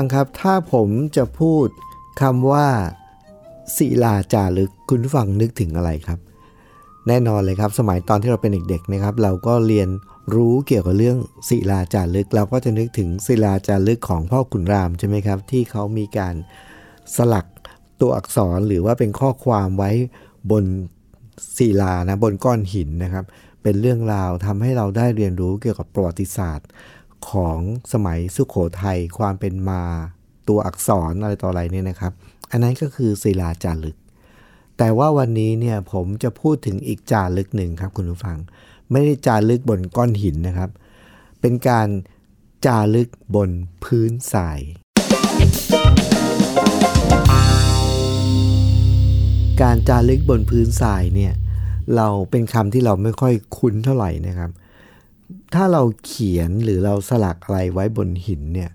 ฟังครับ ถ้าผมจะพูดคำว่าศิลาจารึกคุณผู้ฟังนึกถึงอะไรครับ แน่นอนเลยครับ สมัยตอนที่เราเป็นเด็กๆนะครับ เราก็เรียนรู้เกี่ยวกับเรื่องศิลาจารึก เราก็จะนึกถึงศิลาจารึกของพ่อขุนรามใช่ไหมครับ ที่เขามีการสลักตัวอักษรหรือว่าเป็นข้อความไว้บนศิลานะบนก้อนหินนะครับ เป็นเรื่องราวทำให้เราได้เรียนรู้เกี่ยวกับประวัติศาสตร์ ของสมัยสุขโขทัยความเป็นมาตัวอักษรอะไรต่ออะไรเนี่ยนะครับ อันนั้นก็คือศิลาจารึก แต่ว่าวันนี้เนี่ยผมจะพูดถึงอีกจารึกหนึ่งครับคุณผู้ฟัง ไม่ได้จารึกบนก้อนหินนะครับ เป็นการจารึกบนพื้นทรายการจารึกบนพื้นทรายเนี่ยเราเป็นคำที่เราไม่ค่อยคุ้นเท่าไหร่นะครับ ถ้าเราเขียนหรือเราสลักอะไรไว้บนหินเนี่ย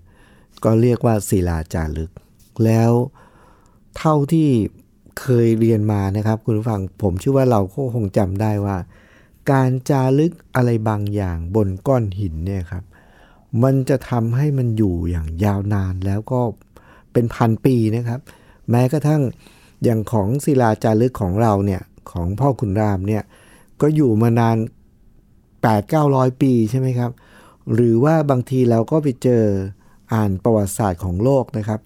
ก็เรียกว่าศิลาจารึก แล้วเท่าที่เคยเรียนมานะครับ คุณผู้ฟังผมเชื่อว่าเราก็คงจำได้ว่า การจารึกอะไรบางอย่างบนก้อนหินเนี่ยครับ มันจะทำให้มันอยู่อย่างยาวนานแล้วก็เป็นพันปีนะครับ แม้กระทั่งอย่างของศิลาจารึกของเราเนี่ยของพ่อขุนรามเนี่ยก็อยู่มานาน 8 9 0 0 ปีใช่ไหมครับ หรือว่าบางทีเราก็ไปเจออ่านประวัติศาสตร์ของโลกนะครับ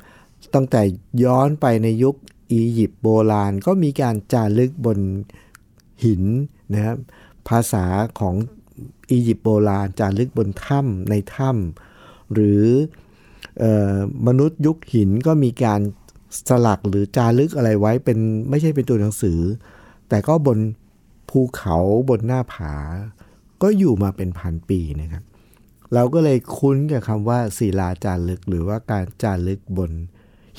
ตั้งแต่ย้อนไปในยุคอียิปต์โบราณก็มีการจารึกบนหินนะครับภาษาของอียิปต์โบราณจารึกบนถ้ำในถ้ำหรือเออมนุษย์ยุคหินก็มีการสลักหรือจารึกอะไรไว้เป็นไม่ใช่เป็นตัวหนังสือ แต่ก็บนภูเขาบนหน้าผา ก็อยู่มาเป็นพันปีนะครับ เราก็เลยคุ้นกับคำว่าศิลาจารึก หรือว่าการจารึกบน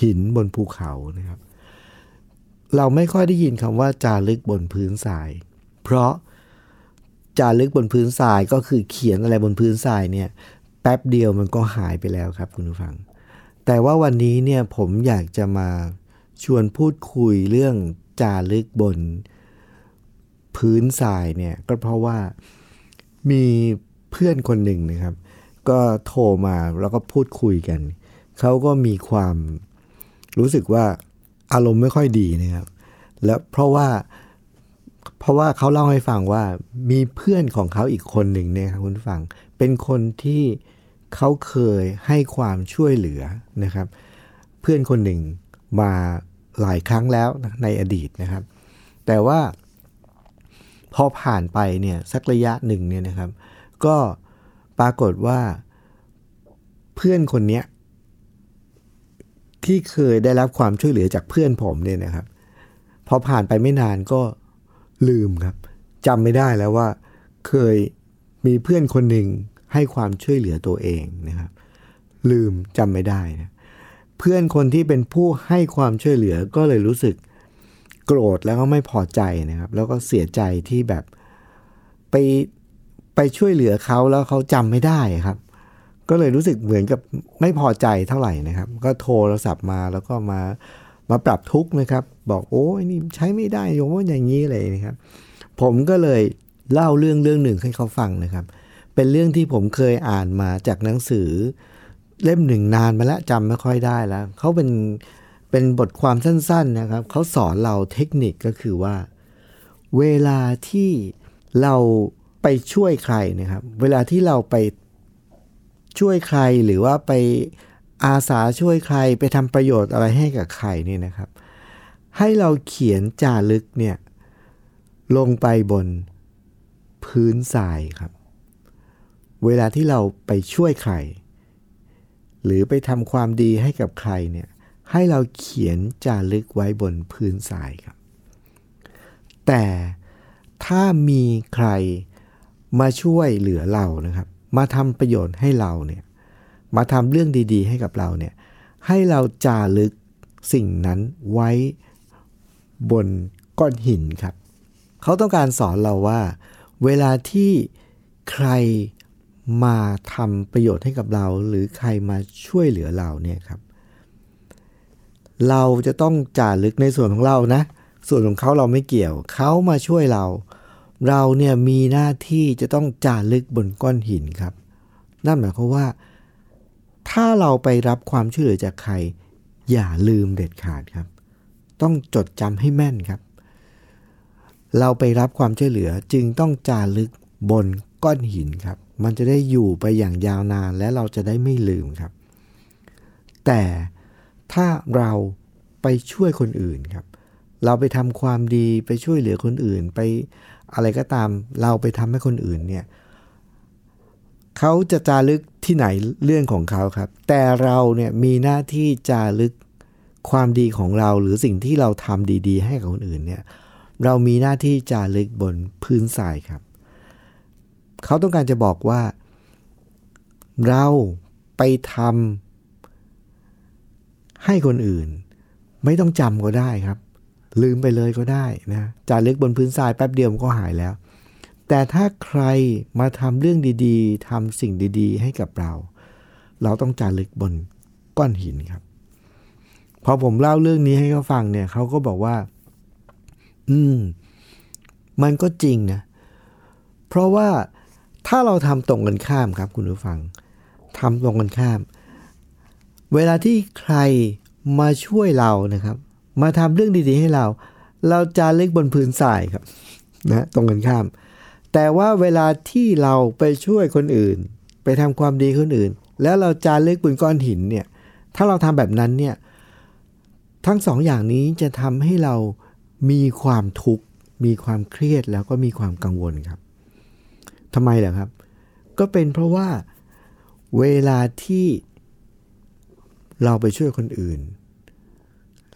หินบนภูเขานะครับ เราไม่ค่อยได้ยินคำว่าจารึกบนพื้นทราย เพราะจารึกบนพื้นทรายก็คือเขียนอะไรบนพื้นทรายเนี่ยแป๊บเดียวมันก็หายไปแล้วครับคุณผู้ฟัง แต่ว่าวันนี้เนี่ยผมอยากจะมาชวนพูดคุยเรื่องจารึกบนพื้นทรายเนี่ยก็เพราะว่า มีเพื่อนคนหนึ่งนะครับ ก็โทรมาแล้วก็พูดคุยกัน เขาก็มีความรู้สึกว่าอารมณ์ไม่ค่อยดีนะครับ แล้วเพราะว่าเพราะว่าเขาเล่าให้ฟังว่ามีเพื่อนของเขาอีกคนหนึ่งเนี่ยครับคุณฟัง เป็นคนที่เขาเคยให้ความช่วยเหลือนะครับ เพื่อนคนหนึ่งมาหลายครั้งแล้วในอดีตนะครับ แต่ว่า พอผ่านไปเนี่ยสักระยะหนึ่งเนี่ยนะครับ ก็ปรากฏว่าเพื่อนคนเนี้ยที่เคยได้รับความช่วยเหลือจากเพื่อนผมเนี่ยนะครับ พอผ่านไปไม่นานก็ลืมครับจำไม่ได้แล้วว่าเคยมีเพื่อนคนหนึ่งให้ความช่วยเหลือตัวเองนะครับ ลืมจำไม่ได้นะเพื่อนคนที่เป็นผู้ให้ความช่วยเหลือก็เลยรู้สึก โกรธแล้วก็ไม่พอใจนะครับ แล้วก็เสียใจที่แบบไปไปช่วยเหลือเขาแล้วเขาจำไม่ได้ครับ ก็เลยรู้สึกเหมือนกับไม่พอใจเท่าไหร่นะครับ ก็โทรศัพท์มาแล้วก็มามาปรับทุกข์นะครับ บอกโอ้ยนี่ใช้ไม่ได้โยมว่าอย่างนี้เลยนะครับ ผมก็เลยเล่าเรื่องเรื่องหนึ่งให้เขาฟังนะครับ เป็นเรื่องที่ผมเคยอ่านมาจากหนังสือ เล่มหนึ่งนานมาแล้วจำไม่ค่อยได้แล้วเขาเป็น เป็นบทความสั้นๆนะครับ เขาสอนเราเทคนิคก็คือว่า เวลาที่เราไปช่วยใครนะครับ เวลาที่เราไปช่วยใครหรือว่าไปอาสาช่วยใครไปทำประโยชน์อะไรให้กับใครนี่นะครับ ให้เราเขียนจารึกเนี่ยลงไปบนพื้นทรายครับ เวลาที่เราไปช่วยใคร หรือไปทำความดีให้กับใครเนี่ย ให้เราเขียนจารึกไว้บนพื้นทรายครับ แต่ถ้ามีใครมาช่วยเหลือเรานะครับ มาทำประโยชน์ให้เราเนี่ย มาทำเรื่องดีๆ ให้กับเราเนี่ย ให้เราจารึกสิ่งนั้นไว้บนก้อนหินครับ เขาต้องการสอนเราว่า เวลาที่ใครมาทำประโยชน์ให้กับเรา หรือใครมาช่วยเหลือเราเนี่ยครับ เราจะต้องจ่ารึกในส่วนของเรานะ ส่วนของเขาเราไม่เกี่ยวเขามาช่วยเรา เราเนี่ยมีหน้าที่จะต้องจ่ารึกบนก้อนหินครับ นั่นหมายความว่า ถ้าเราไปรับความช่วยเหลือจากใคร อย่าลืมเด็ดขาดครับ ต้องจดจำให้แม่นครับ เราไปรับความช่วยเหลือจึงต้องจ่ารึกบนก้อนหินครับ มันจะได้อยู่ไปอย่างยาวนานและเราจะได้ไม่ลืมครับ แต่ ถ้าเราไปช่วยคนอื่นครับ เราไปทำความดีไปช่วยเหลือคนอื่น ไปอะไรก็ตามเราไปทำให้คนอื่นเนี่ยเขาจะจารึกที่ไหนเรื่องของเขาครับ แต่เราเนี่ยมีหน้าที่จารึกความดีของเราหรือสิ่งที่เราทำดี ๆ ให้กับคนอื่นเนี่ยเรามีหน้าที่จารึกบนพื้นทรายครับ เขาต้องการจะบอกว่า เราไปทำ ให้คนอื่น ไม่ต้องจำก็ได้ครับ ลืมไปเลยก็ได้นะจารึกบนพื้นทรายแป๊บเดียวมันก็หายแล้ว แต่ถ้าใครมาทำเรื่องดีๆทำสิ่งดีๆ ให้กับเรา เราต้องจารึกบนก้อนหินครับ พอผมเล่าเรื่องนี้ให้เขาฟังเนี่ยเขาก็บอกว่า อืม มันก็จริงนะเพราะว่าถ้าเราทำตรงกันข้ามครับ คุณผู้ฟังทำตรงกันข้าม เวลาที่ใครมาช่วยเรานะครับ มาทำเรื่องดีๆให้เรา เราจะเล็กบนพื้นทรายครับนะตรงกันข้าม แต่ว่าเวลาที่เราไปช่วยคนอื่น ไปทำความดีคนอื่น แล้วเราจารึกบนก้อนหินเนี่ย ถ้าเราทำแบบนั้นเนี่ย ทั้งสองอย่างนี้จะทำให้เรามีความทุกข์ มีความเครียดแล้วก็มีความกังวลครับทำไมล่ะครับ ก็เป็นเพราะว่าเวลาที่ เราไปช่วยคนอื่น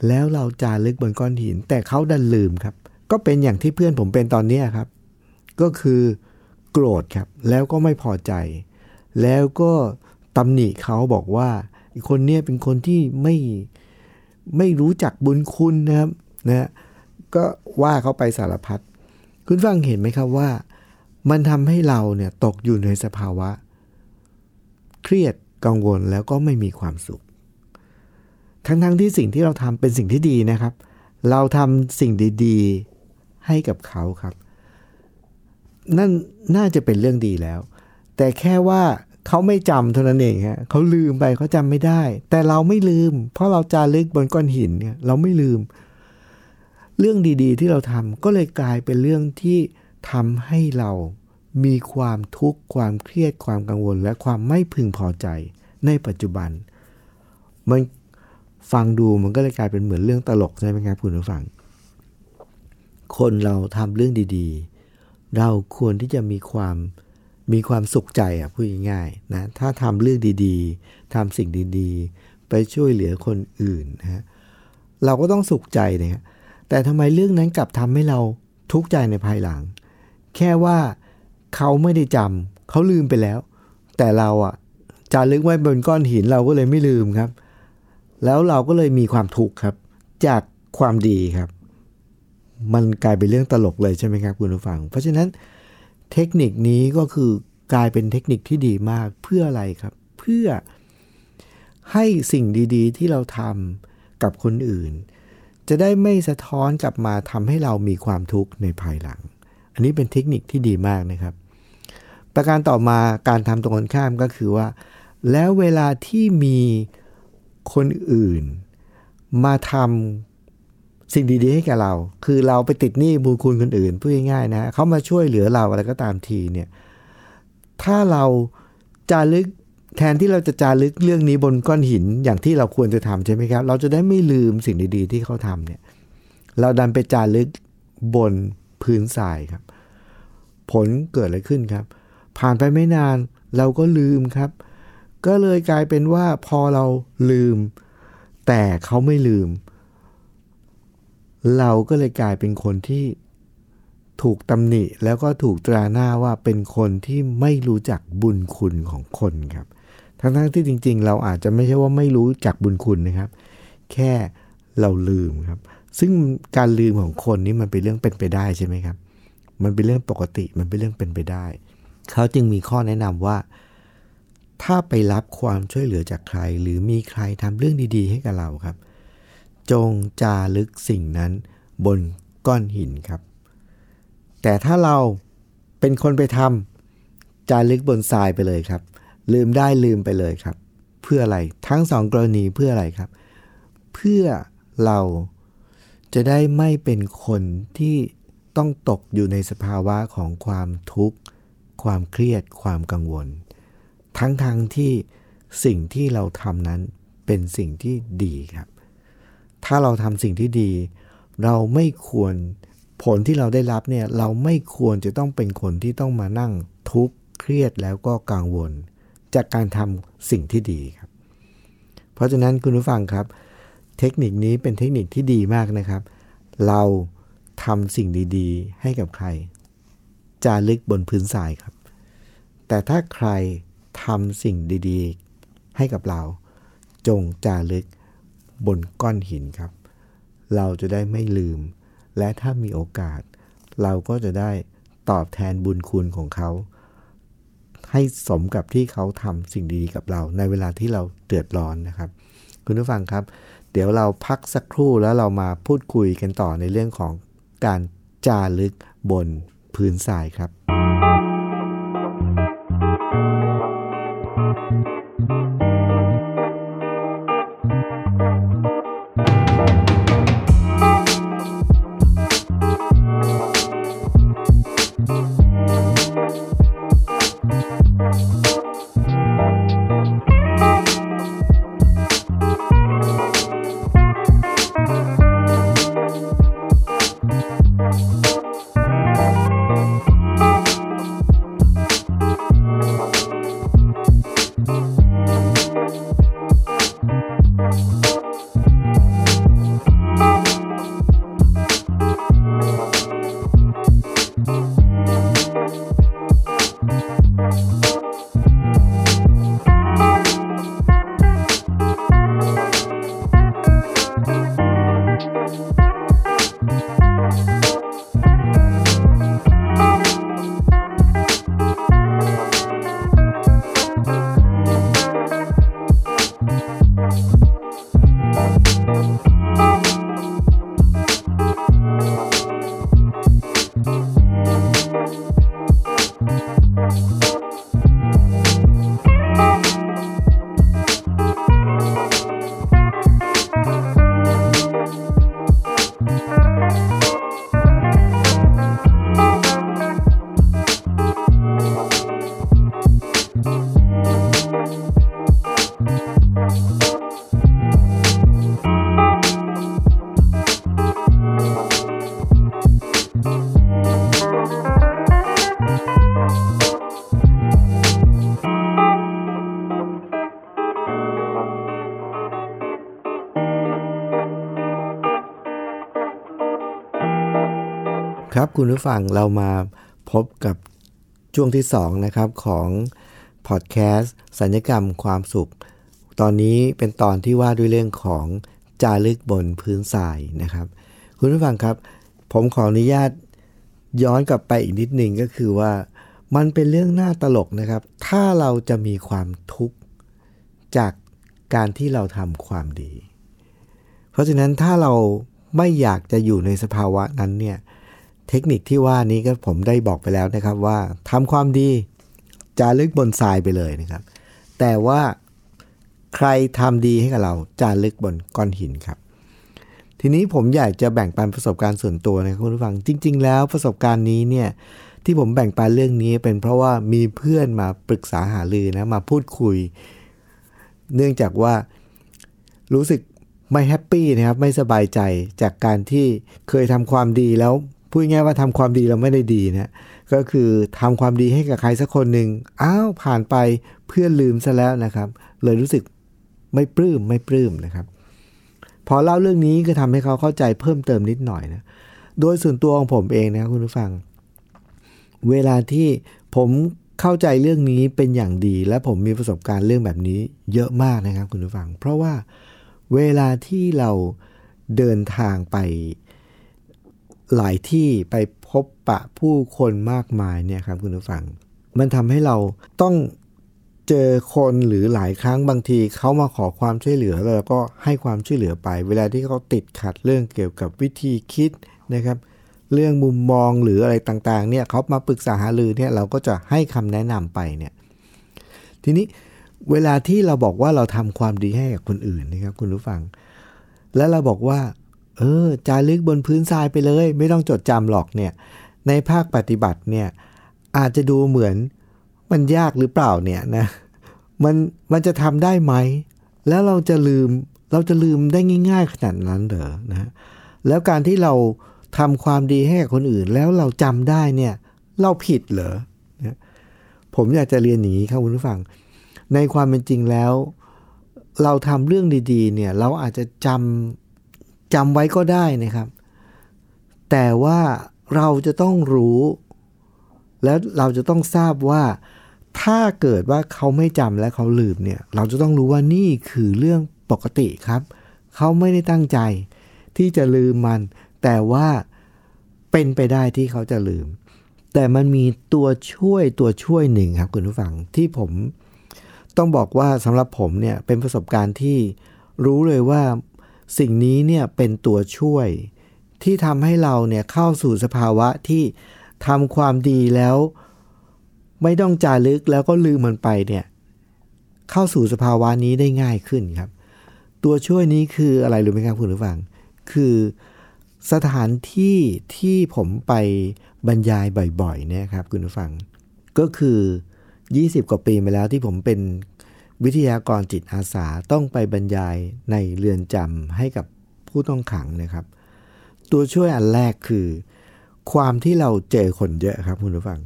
แล้วเราจารึกบนก้อนหิน แต่เขาดันลืมครับ ก็เป็นอย่างที่เพื่อนผมเป็นตอนนี้ครับ ก็คือโกรธครับ แล้วก็ไม่พอใจ แล้วก็ตำหนิเขาบอกว่าอีกคนเนี้ยเป็นคนที่ไม่ไม่รู้จักบุญคุณนะครับนะก็ว่าเขาไปสารพัดคุณฟังเห็นไหมครับว่า มันทำให้เราเนี่ยตกอยู่ในสภาวะ เครียดกังวลแล้วก็ไม่มีความสุข ทั้งๆทที่สิ่งที่เราทำเป็นสิ่งที่ดีนะครับ เราทำสิ่งดีๆให้กับเขาครับ นั่นน่าจะเป็นเรื่องดีแล้ว แต่แค่ว่าเขาไม่จำเท่านั้นเองฮะเขาลืมไปเขาจำไม่ได้ แต่เราไม่ลืม เพราะเราจารึกบนก้อนหินเนี่ยเราไม่ลืม เรื่องดีๆ ที่เราทำก็เลยกลายเป็นเรื่องที่ทำให้เรามีความทุกข์ความเครียดความกังวล และความไม่พึงพอใจในปัจจุบัน มัน ฟังดูมันก็เลยกลายเป็นเหมือนเรื่องตลกใช่ไหมครับคุณผู้ฟัง คนเราทำเรื่องดีๆ เราควรที่จะมีความมีความสุขใจอะพูดง่ายๆนะถ้าทำเรื่องดีๆทำสิ่งดีๆ ไปช่วยเหลือคนอื่นนะเราก็ต้องสุขใจเนี่ยแต่ทำไมเรื่องนั้นกลับทำให้เราทุกข์ใจในภายหลัง แค่ว่าเขาไม่ได้จำเขาลืมไปแล้ว แต่เราอะจารึกไว้บนก้อนหินเราก็เลยไม่ลืมครับ แล้วเราก็เลยมีความทุกข์ครับ จากความดีครับ มันกลายเป็นเรื่องตลกเลยใช่ไหมครับคุณผู้ฟัง เพราะฉะนั้นเทคนิคนี้ก็คือกลายเป็นเทคนิคที่ดีมากเพื่ออะไรครับ เพื่อให้สิ่งดี ๆ ที่เราทำกับคนอื่น จะได้ไม่สะท้อนกลับมาทำให้เรามีความทุกข์ในภายหลัง อันนี้เป็นเทคนิคที่ดีมากนะครับ ประการต่อมาการทำตรงกันข้ามก็คือว่า แล้วเวลาที่มี คนอื่น มาทำสิ่งดีๆให้กับเรา คือเราไปติดหนี้บุญคุณคนอื่นพูดง่ายๆนะเขามาช่วยเหลือเราอะไรก็ตามทีเนี่ยถ้าเราจารึกแทนที่เราจะจารึกเรื่องนี้บนก้อนหินอย่างที่เราควรจะทำใช่ไหมครับ เราจะได้ไม่ลืมสิ่งดีๆที่เขาทำเนี่ย เราดันไปจารึกบนพื้นทรายครับ ผลเกิดอะไรขึ้นครับ ผ่านไปไม่นานเราก็ลืมครับ ก็เลยกลายเป็นว่าพอเราลืม แต่เขาไม่ลืม เราก็เลยกลายเป็นคนที่ถูกตำหนิแล้วก็ถูกตราหน้าว่าเป็นคนที่ไม่รู้จักบุญคุณของคนครับ ทั้งๆที่จริง ๆ เราอาจจะไม่ใช่ว่าไม่รู้จักบุญคุณนะครับ แค่เราลืมครับ ซึ่งการลืมของคนนี้มันเป็นเรื่องเป็นไปได้ใช่ไหมครับ มันเป็นเรื่องปกติมันเป็นเรื่องเป็นไปได้ เขาจึงมีข้อแนะนำว่า ถ้าไปรับความช่วยเหลือจากใคร หรือมีใครทำเรื่องดี ๆ ให้กับเราครับ จงจารึกสิ่งนั้นบนก้อนหินครับ แต่ถ้าเราเป็นคนไปทำจารึกบนทรายไปเลยครับ ลืมได้ลืมไปเลยครับ เพื่ออะไรทั้งสองกรณีเพื่ออะไรครับ เพื่อเราจะได้ไม่เป็นคนที่ต้องตกอยู่ในสภาวะของความทุกข์ ความเครียด ความกังวล ทั้งๆทที่สิ่งที่เราทำนั้นเป็นสิ่งที่ดีครับ ถ้าเราทำสิ่งที่ดี เราไม่ควรผลที่เราได้รับเนี่ยเราไม่ควรจะต้องเป็นคนที่ต้องมานั่งทุกข์เครียดแล้วก็กังวล จากการทำสิ่งที่ดีครับ เพราะฉะนั้นคุณผู้ฟังครับ เทคนิคนี้เป็นเทคนิคที่ดีมากนะครับ เราทำสิ่งดีๆ ให้กับใคร จารึกบนพื้นทรายครับ แต่ถ้าใคร ทำสิ่งดีๆ ให้กับเรา จงจารึกบนก้อนหินครับ เราจะได้ไม่ลืม และถ้ามีโอกาส เราก็จะได้ตอบแทนบุญคุณของเขา ให้สมกับที่เขาทำสิ่งดีๆกับเรา ในเวลาที่เราเดือดร้อนนะครับ คุณผู้ฟังครับ เดี๋ยวเราพักสักครู่แล้วเรามาพูดคุยกันต่อในเรื่องของการจารึกบนพื้นทรายครับ ครับคุณผู้ฟังเรามาพบกับช่วงที่ 2 นะครับ ของพอดแคสต์สัญญกรรมความสุข ตอนนี้เป็นตอนที่ว่าด้วยเรื่องของจารึกบนพื้นทรายนะครับ คุณผู้ฟังครับ ผมขออนุญาตย้อนกลับไปอีกนิดนึงก็คือว่า มันเป็นเรื่องน่าตลกนะครับ ถ้าเราจะมีความทุกข์จากการที่เราทำความดี เพราะฉะนั้นถ้าเราไม่อยากจะอยู่ในสภาวะนั้นเนี่ย เทคนิคที่ว่านี้ก็ผมได้บอกไปแล้วนะครับว่าทำความดีจารึกบนทรายไปเลยนะครับ แต่ว่าใครทำดีให้กับเราจารึกบนก้อนหินครับ ทีนี้ผมอยากจะแบ่งปันประสบการณ์ส่วนตัวนะครับคุณผู้ฟังจริง ๆ แล้วประสบการณ์นี้เนี่ยที่ผมแบ่งปันเรื่องนี้เป็นเพราะว่ามีเพื่อนมาปรึกษาหารือนะมาพูดคุย เนื่องจากว่ารู้สึกไม่ happy นะครับไม่สบายใจจากการที่เคยทำความดีแล้ว พูดง่ายว่าทำความดีเราไม่ได้ดีนะก็คือทำความดีให้กับใครสักคนหนึ่งอ้าวผ่านไปเพื่อนลืมซะแล้วนะครับ เลยรู้สึกไม่ปลื้มไม่ปลื้มนะครับ พอเล่าเรื่องนี้ก็ทำให้เขาเข้าใจเพิ่มเติมนิดหน่อยนะโดยส่วนตัวของผมเองนะคุณผู้ฟัง เวลาที่ผมเข้าใจเรื่องนี้เป็นอย่างดี และผมมีประสบการณ์เรื่องแบบนี้เยอะมากนะครับคุณผู้ฟัง เพราะว่าเวลาที่เราเดินทางไป หลายที่ไปพบปะผู้คนมากมายเนี่ยครับคุณผู้ฟัง มันทำให้เราต้องเจอคนหรือหลายครั้งบางทีเขามาขอความช่วยเหลือแล้วก็ให้ความช่วยเหลือไป เวลาที่เขาติดขัดเรื่องเกี่ยวกับวิธีคิดนะครับ เรื่องมุมมองหรืออะไรต่างๆเนี่ยเขามาปรึกษาหารือเนี่ยเราก็จะให้คำแนะนำไปเนี่ยทีนี้เวลาที่เราบอกว่าเราทำความดีให้กับคนอื่นนะครับคุณผู้ฟัง แล้วเราบอกว่า เออจารึกบนพื้นทรายไปเลย ไม่ต้องจดจำหรอกเนี่ย ในภาคปฏิบัติเนี่ย อาจจะดูเหมือนมันยากหรือเปล่าเนี่ยนะมันมันจะทำได้ไหม แล้วเราจะลืมเราจะลืมได้ง่าย ๆ ขนาดนั้นเหรอนะแล้วการที่เราทำความดีให้กับคนอื่น แล้วเราจำได้เนี่ย เราผิดเหรอนะผมอยากจะเรียนอย่างนี้ครับคุณผู้ฟัง ในความเป็นจริงแล้ว เราทำเรื่องดี ๆ เนี่ย เราอาจจะจำ จำไว้ก็ได้นะครับ แต่ว่าเราจะต้องรู้ แล้วเราจะต้องทราบว่า ถ้าเกิดว่าเขาไม่จำและเขาลืมเนี่ย เราจะต้องรู้ว่านี่คือเรื่องปกติครับ เขาไม่ได้ตั้งใจ ที่จะลืมมัน แต่ว่าเป็นไปได้ที่เขาจะลืม แต่มันมีตัวช่วยตัวช่วยหนึ่งครับคุณผู้ฟังที่ผมต้องบอกว่าสำหรับผมเนี่ยเป็นประสบการณ์ที่รู้เลยว่า สิ่งนี้เนี่ยเป็นตัวช่วย ที่ทำให้เราเนี่ยเข้าสู่สภาวะที่ทำความดีแล้ว ไม่ต้องจารึกแล้วก็ลืมมันไปเนี่ยเข้าสู่สภาวะนี้ได้ง่ายขึ้นครับ ตัวช่วยนี้คืออะไรรู้ไหมครับคุณผู้ฟัง คือสถานที่ที่ผมไปบรรยายบ่อยๆเนี่ยครับคุณผู้ฟัง ก็คือ 20 กว่าปีมาแล้วที่ผมเป็น วิทยากรจิตอาสาต้องไปบรรยายในเรือนจำให้กับผู้ต้องขังนะครับ ตัวช่วยอันแรกคือ ความที่เราเจอคนเยอะครับคุณผู้ฟัง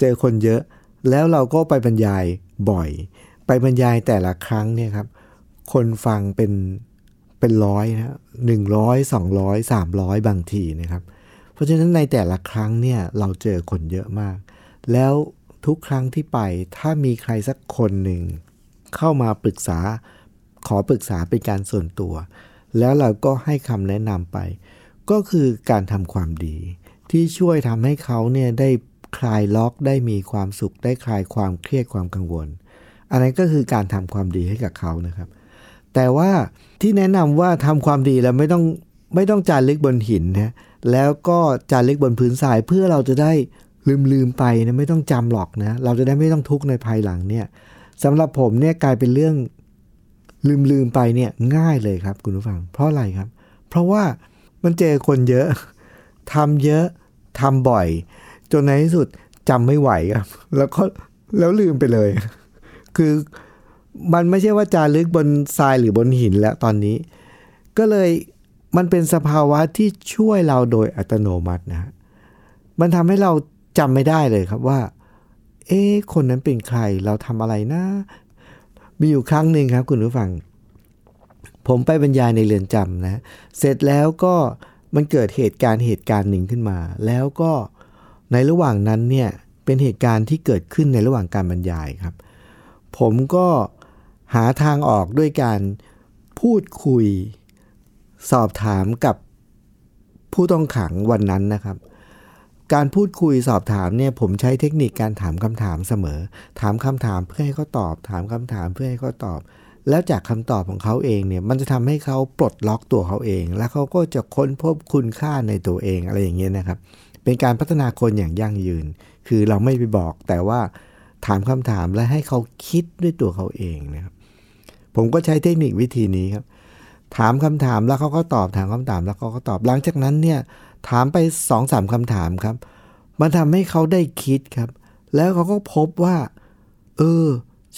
เจอคนเยอะ แล้วเราก็ไปบรรยายบ่อย ไปบรรยายแต่ละครั้งเนี่ยครับ คนฟังเป็นเป็นร้อยนะหนึ่งร้อยสองร้อยสามร้อยบางทีนะครับ เพราะฉะนั้นในแต่ละครั้งเนี่ยเราเจอคนเยอะมาก แล้ว ทุกครั้งที่ไปถ้ามีใครสักคนหนึ่ง เข้ามาปรึกษาขอปรึกษาเป็นการส่วนตัว แล้วเราก็ให้คำแนะนำไป ก็คือการทำความดี ที่ช่วยทำให้เขาเนี่ยได้คลายล็อกได้มีความสุข ได้คลายความเครียดความกังวล อันนั้นก็คือการทำความดีให้กับเขานะครับ แต่ว่าที่แนะนำว่าทำความดีแล้วไม่ต้องไม่ต้องจารึกบนหินนะแล้วก็จารึกบนพื้นทรายเพื่อเราจะได้ ลืมลืมไปนะไม่ต้องจำหรอกนะ เราจะได้ไม่ต้องทุกข์ในภายหลังเนี่ยสำหรับผมเนี่ยกลายเป็นเรื่องลืมลืมไปเนี่ยง่ายเลยครับคุณผู้ฟัง เพราะอะไรครับ เพราะว่ามันเจอคนเยอะทำเยอะทำบ่อย จนในที่สุดจำไม่ไหวครับ แล้วก็แล้วลืมไปเลย คือมันไม่ใช่ว่าจารึกบนทรายหรือบนหินแล้วตอนนี้ ก็เลยมันเป็นสภาวะที่ช่วยเราโดยอัตโนมัตินะ มันทำให้เรา จำไม่ได้เลยครับว่า เอ๊คนนั้นเป็นใครเราทำอะไรนะ มีอยู่ครั้งหนึ่งครับ คุณผู้ฟัง ผมไปบรรยายในเรือนจำนะ เสร็จแล้วก็มันเกิดเหตุการณ์เหตุการณ์หนึ่งขึ้นมา แล้วก็ในระหว่างนั้นเนี่ยเป็นเหตุการณ์ที่เกิดขึ้นในระหว่างการบรรยายครับ ผมก็หาทางออกด้วยการพูดคุยสอบถามกับผู้ต้องขังวันนั้นนะครับ การพูดคุยสอบถามเนี่ยผมใช้เทคนิคการถามคำถามเสมอ ถามคำถามเพื่อให้เขาตอบ ถามคำถามเพื่อให้เขาตอบ แล้วจากคำตอบของเขาเองเนี่ยมันจะทำให้เขาปลดล็อกตัวเขาเอง แล้วเขาก็จะค้นพบคุณค่าในตัวเองอะไรอย่างเงี้ยนะครับ เป็นการพัฒนาคนอย่างยั่งยืน คือเราไม่ไปบอกแต่ว่าถามคำถามและให้เขาคิดด้วยตัวเขาเองนะครับ ผมก็ใช้เทคนิควิธีนี้ครับถามคำถามแล้วเขาก็ตอบถามคำถามแล้วเขาก็ตอบหลังจากนั้นเนี่ยถามไปสองสามคำถามครับ มันทำให้เขาได้คิดครับ แล้วเขาก็พบว่า เออ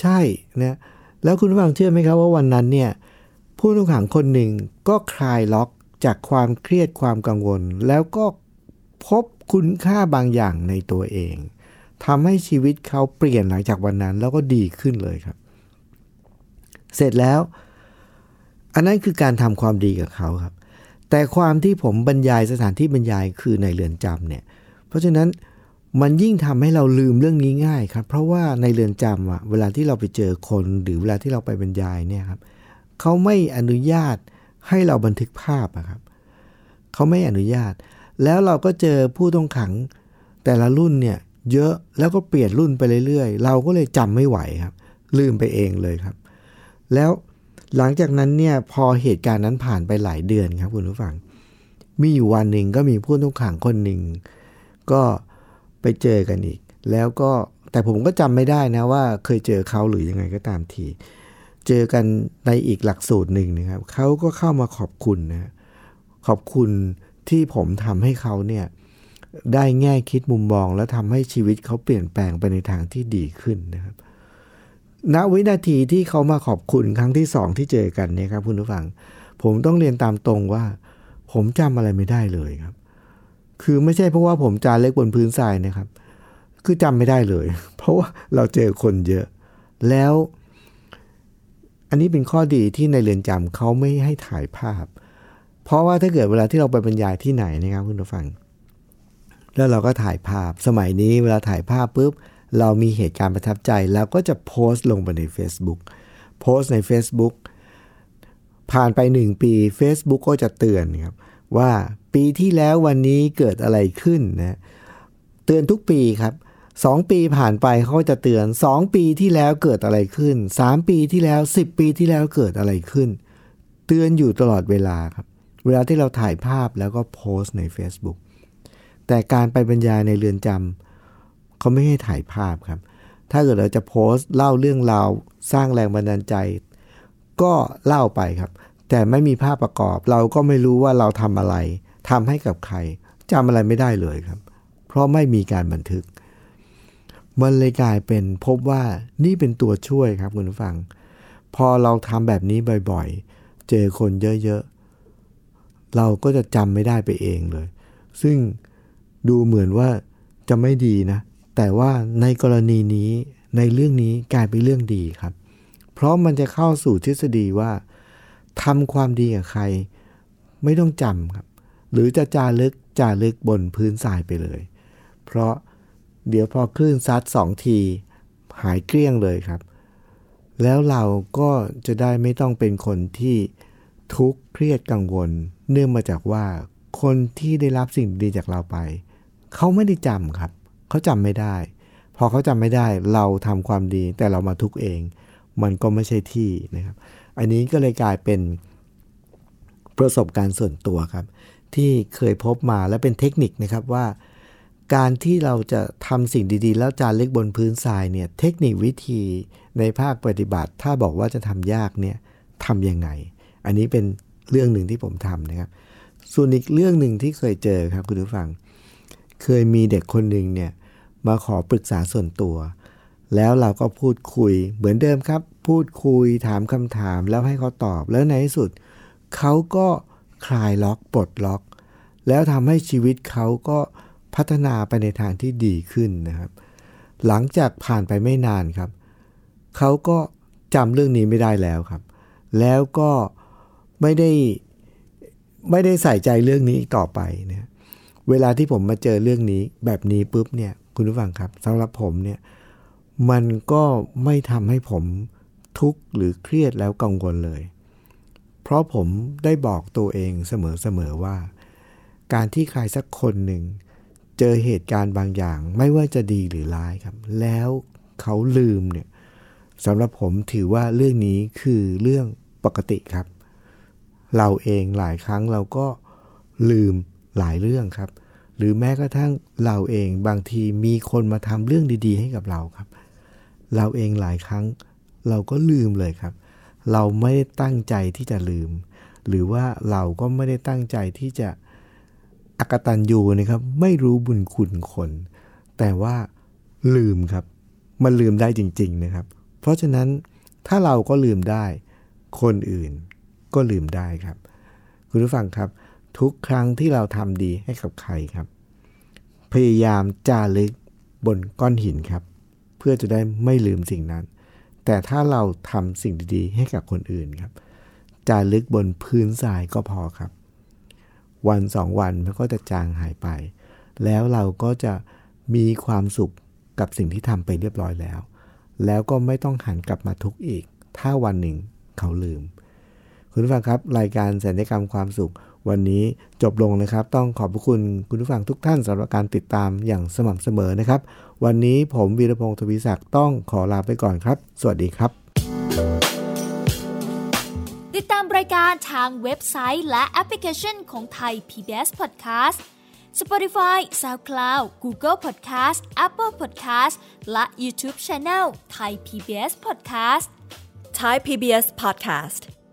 ใช่นะแล้วคุณผู้ฟังเชื่อไหมครับว่าวันนั้นเนี่ย ผู้ต้องขังคนหนึ่งก็คลายล็อกจากความเครียดความกังวล แล้วก็พบคุณค่าบางอย่างในตัวเองทำให้ชีวิตเขาเปลี่ยนหลังจากวันนั้นแล้วก็ดีขึ้นเลยครับ เสร็จแล้ว อันนั้นคือการทำความดีกับเขาครับ แต่ความที่ผมบรรยายสถานที่บรรยายคือในเรือนจำเนี่ย เพราะฉะนั้นมันยิ่งทำให้เราลืมเรื่องนี้ง่ายครับ เพราะว่าในเรือนจำอะเวลาที่เราไปเจอคนหรือเวลาที่เราไปบรรยายเนี่ยครับเขาไม่อนุญาตให้เราบันทึกภาพอะครับเขาไม่อนุญาต แล้วเราก็เจอผู้ต้องขังแต่ละรุ่นเนี่ยเยอะแล้วก็เปลี่ยนรุ่นไปเรื่อยๆ เราก็เลยจำไม่ไหวครับ ลืมไปเองเลยครับ แล้ว หลังจากนั้นเนี่ยพอเหตุการณ์นั้นผ่านไปหลายเดือนครับคุณผู้ฟัง มีอยู่วันหนึ่งก็มีผู้ต้องขังคนหนึ่งก็ไปเจอกันอีก แล้วก็แต่ผมก็จำไม่ได้นะว่าเคยเจอเขาหรือยังไงก็ตามที เจอกันในอีกหลักสูตรหนึ่งนะครับเขาก็เข้ามาขอบคุณนะขอบคุณที่ผมทำให้เขาเนี่ยได้แง่คิดมุมมอง แล้วทำให้ชีวิตเขาเปลี่ยนแปลงไปในทางที่ดีขึ้นนะครับ ณวินาทีที่เขามาขอบคุณครั้งที่สองที่เจอกันเนี่ยครับคุณผู้ฟัง ผมต้องเรียนตามตรงว่า ผมจำอะไรไม่ได้เลยครับ คือไม่ใช่เพราะว่าผมจานเล็กบนพื้นทรายนะครับ คือจำไม่ได้เลย เพราะว่าเราเจอคนเยอะ แล้ว อันนี้เป็นข้อดีที่ในเรือนจำเขาไม่ให้ถ่ายภาพ เพราะว่าถ้าเกิดเวลาที่เราไปบรรยายที่ไหนนะครับคุณผู้ฟัง แล้วเราก็ถ่ายภาพสมัยนี้เวลาถ่ายภาพปุ๊บ เรามีเหตุการณ์ประทับใจแล้วก็จะโพสต์ลงไปใน Facebook โพสต์ใน Facebook ผ่านไป 1 ปี Facebook ก็จะเตือนครับว่าปีที่แล้ววันนี้เกิดอะไรขึ้นนะเตือนทุกปีครับ 2 ปีผ่านไปเขาจะเตือน 2 ปีที่แล้วเกิดอะไรขึ้น 3 ปีที่แล้ว 10 ปีที่แล้วเกิดอะไรขึ้น เตือนอยู่ตลอดเวลาครับ เวลาที่เราถ่ายภาพแล้วก็โพสต์ใน Facebook แต่การไปบรรยายในเรือนจำ เขาไม่ให้ถ่ายภาพครับ ถ้าเกิดเราจะโพสต์เล่าเรื่องราวสร้างแรงบันดาลใจ ก็เล่าไปครับ แต่ไม่มีภาพประกอบ เราก็ไม่รู้ว่าเราทำอะไรทำให้กับใครจำอะไรไม่ได้เลยครับ เพราะไม่มีการบันทึก มันเลยกลายเป็นพบว่านี่เป็นตัวช่วยครับคุณผู้ฟัง พอเราทำแบบนี้บ่อยๆ เจอคนเยอะๆ เราก็จะจำไม่ได้ไปเองเลย ซึ่งดูเหมือนว่าจะไม่ดีนะ แต่ว่าในกรณีนี้ในเรื่องนี้กลายเป็นเรื่องดีครับ เพราะมันจะเข้าสู่ทฤษฎีว่าทำความดีกับใคร ไม่ต้องจำครับ หรือจะจารึกจารึกบนพื้นทรายไปเลย เพราะเดี๋ยวพอคลื่นซัดสองที หายเกลี้ยงเลยครับ แล้วเราก็จะได้ไม่ต้องเป็นคนที่ทุกข์เครียดกังวล เนื่องมาจากว่าคนที่ได้รับสิ่งดีจากเราไป เขาไม่ได้จำครับ เขาจำไม่ได้ พอเขาจำไม่ได้เราทำความดี แต่เรามาทุกเอง มันก็ไม่ใช่ที่นะครับ อันนี้ก็เลยกลายเป็นประสบการณ์ส่วนตัวครับ ที่เคยพบมาและเป็นเทคนิคนะครับว่า การที่เราจะทำสิ่งดีๆ แล้วจารึกบนพื้นทรายเนี่ยเทคนิควิธีในภาคปฏิบัติ ถ้าบอกว่าจะทำยากเนี่ยทำยังไง อันนี้เป็นเรื่องหนึ่งที่ผมทำนะครับ ส่วนอีกเรื่องหนึ่งที่เคยเจอครับคุณผู้ฟัง เคยมีเด็กคนหนึ่งเนี่ยมาขอปรึกษาส่วนตัว แล้วเราก็พูดคุยเหมือนเดิมครับ พูดคุยถามคำถามแล้วให้เขาตอบแล้วในที่สุด เขาก็คลายล็อกปลดล็อก แล้วทำให้ชีวิตเขาก็พัฒนาไปในทางที่ดีขึ้นนะครับ หลังจากผ่านไปไม่นานครับ เขาก็จำเรื่องนี้ไม่ได้แล้วครับ แล้วก็ไม่ได้ไม่ได้ใส่ใจเรื่องนี้อีกต่อไปเนะ เวลาที่ผมมาเจอเรื่องนี้แบบนี้ปุ๊บเนี่ย คุณผู้ฟังครับสำหรับผมเนี่ยมันก็ไม่ทำให้ผมทุกข์หรือเครียดแล้วกังวลเลย เพราะผมได้บอกตัวเองเสมอๆว่า การที่ใครสักคนหนึ่ง เจอเหตุการณ์บางอย่าง ไม่ว่าจะดีหรือร้ายครับ แล้วเขาลืมเนี่ยสำหรับผมถือว่าเรื่องนี้คือเรื่องปกติครับ เราเองหลายครั้งเราก็ลืม หลายเรื่องครับ หรือแม้กระทั่งเราเองบางทีมีคนมาทำเรื่องดี ๆ ให้กับเราครับ เราเองหลายครั้งเราก็ลืมเลยครับ เราไม่ได้ตั้งใจที่จะลืม หรือว่าเราก็ไม่ได้ตั้งใจที่จะอักตันยูนะครับ ไม่รู้บุญคุณคน แต่ว่าลืมครับ มันลืมได้จริง ๆนะครับ เพราะฉะนั้นถ้าเราก็ลืมได้ คนอื่นก็ลืมได้ครับ คุณผู้ฟังครับ ทุกครั้งที่เราทำดีให้กับใครครับ พยายามจารึกบนก้อนหินครับ เพื่อจะได้ไม่ลืมสิ่งนั้น แต่ถ้าเราทำสิ่งดีๆ ให้กับคนอื่นครับจารึกบนพื้นทรายก็พอครับ วันสองวันมันก็จะจางหายไป แล้วเราก็จะมีความสุขกับสิ่งที่ทำไปเรียบร้อยแล้ว แล้วก็ไม่ต้องหันกลับมาทุกข์อีก ถ้าวันหนึ่งเขาลืม คุณผู้ฟังครับ รายการสัญญกรรมความสุข วันนี้จบลงนะครับ ต้องขอบพระคุณคุณผู้ฟังทุกท่านสำหรับการติดตามอย่างสม่ำเสมอนะครับ วันนี้ผมวีรพงศ์ทวีศักดิ์ต้องขอลาไปก่อนครับ สวัสดีครับ ติดตามรายการทางเว็บไซต์และแอปพลิเคชันของไทย PBS Podcast Spotify SoundCloud Google Podcast Apple Podcast และ YouTube Channel Thai PBS Podcast Thai PBS Podcast.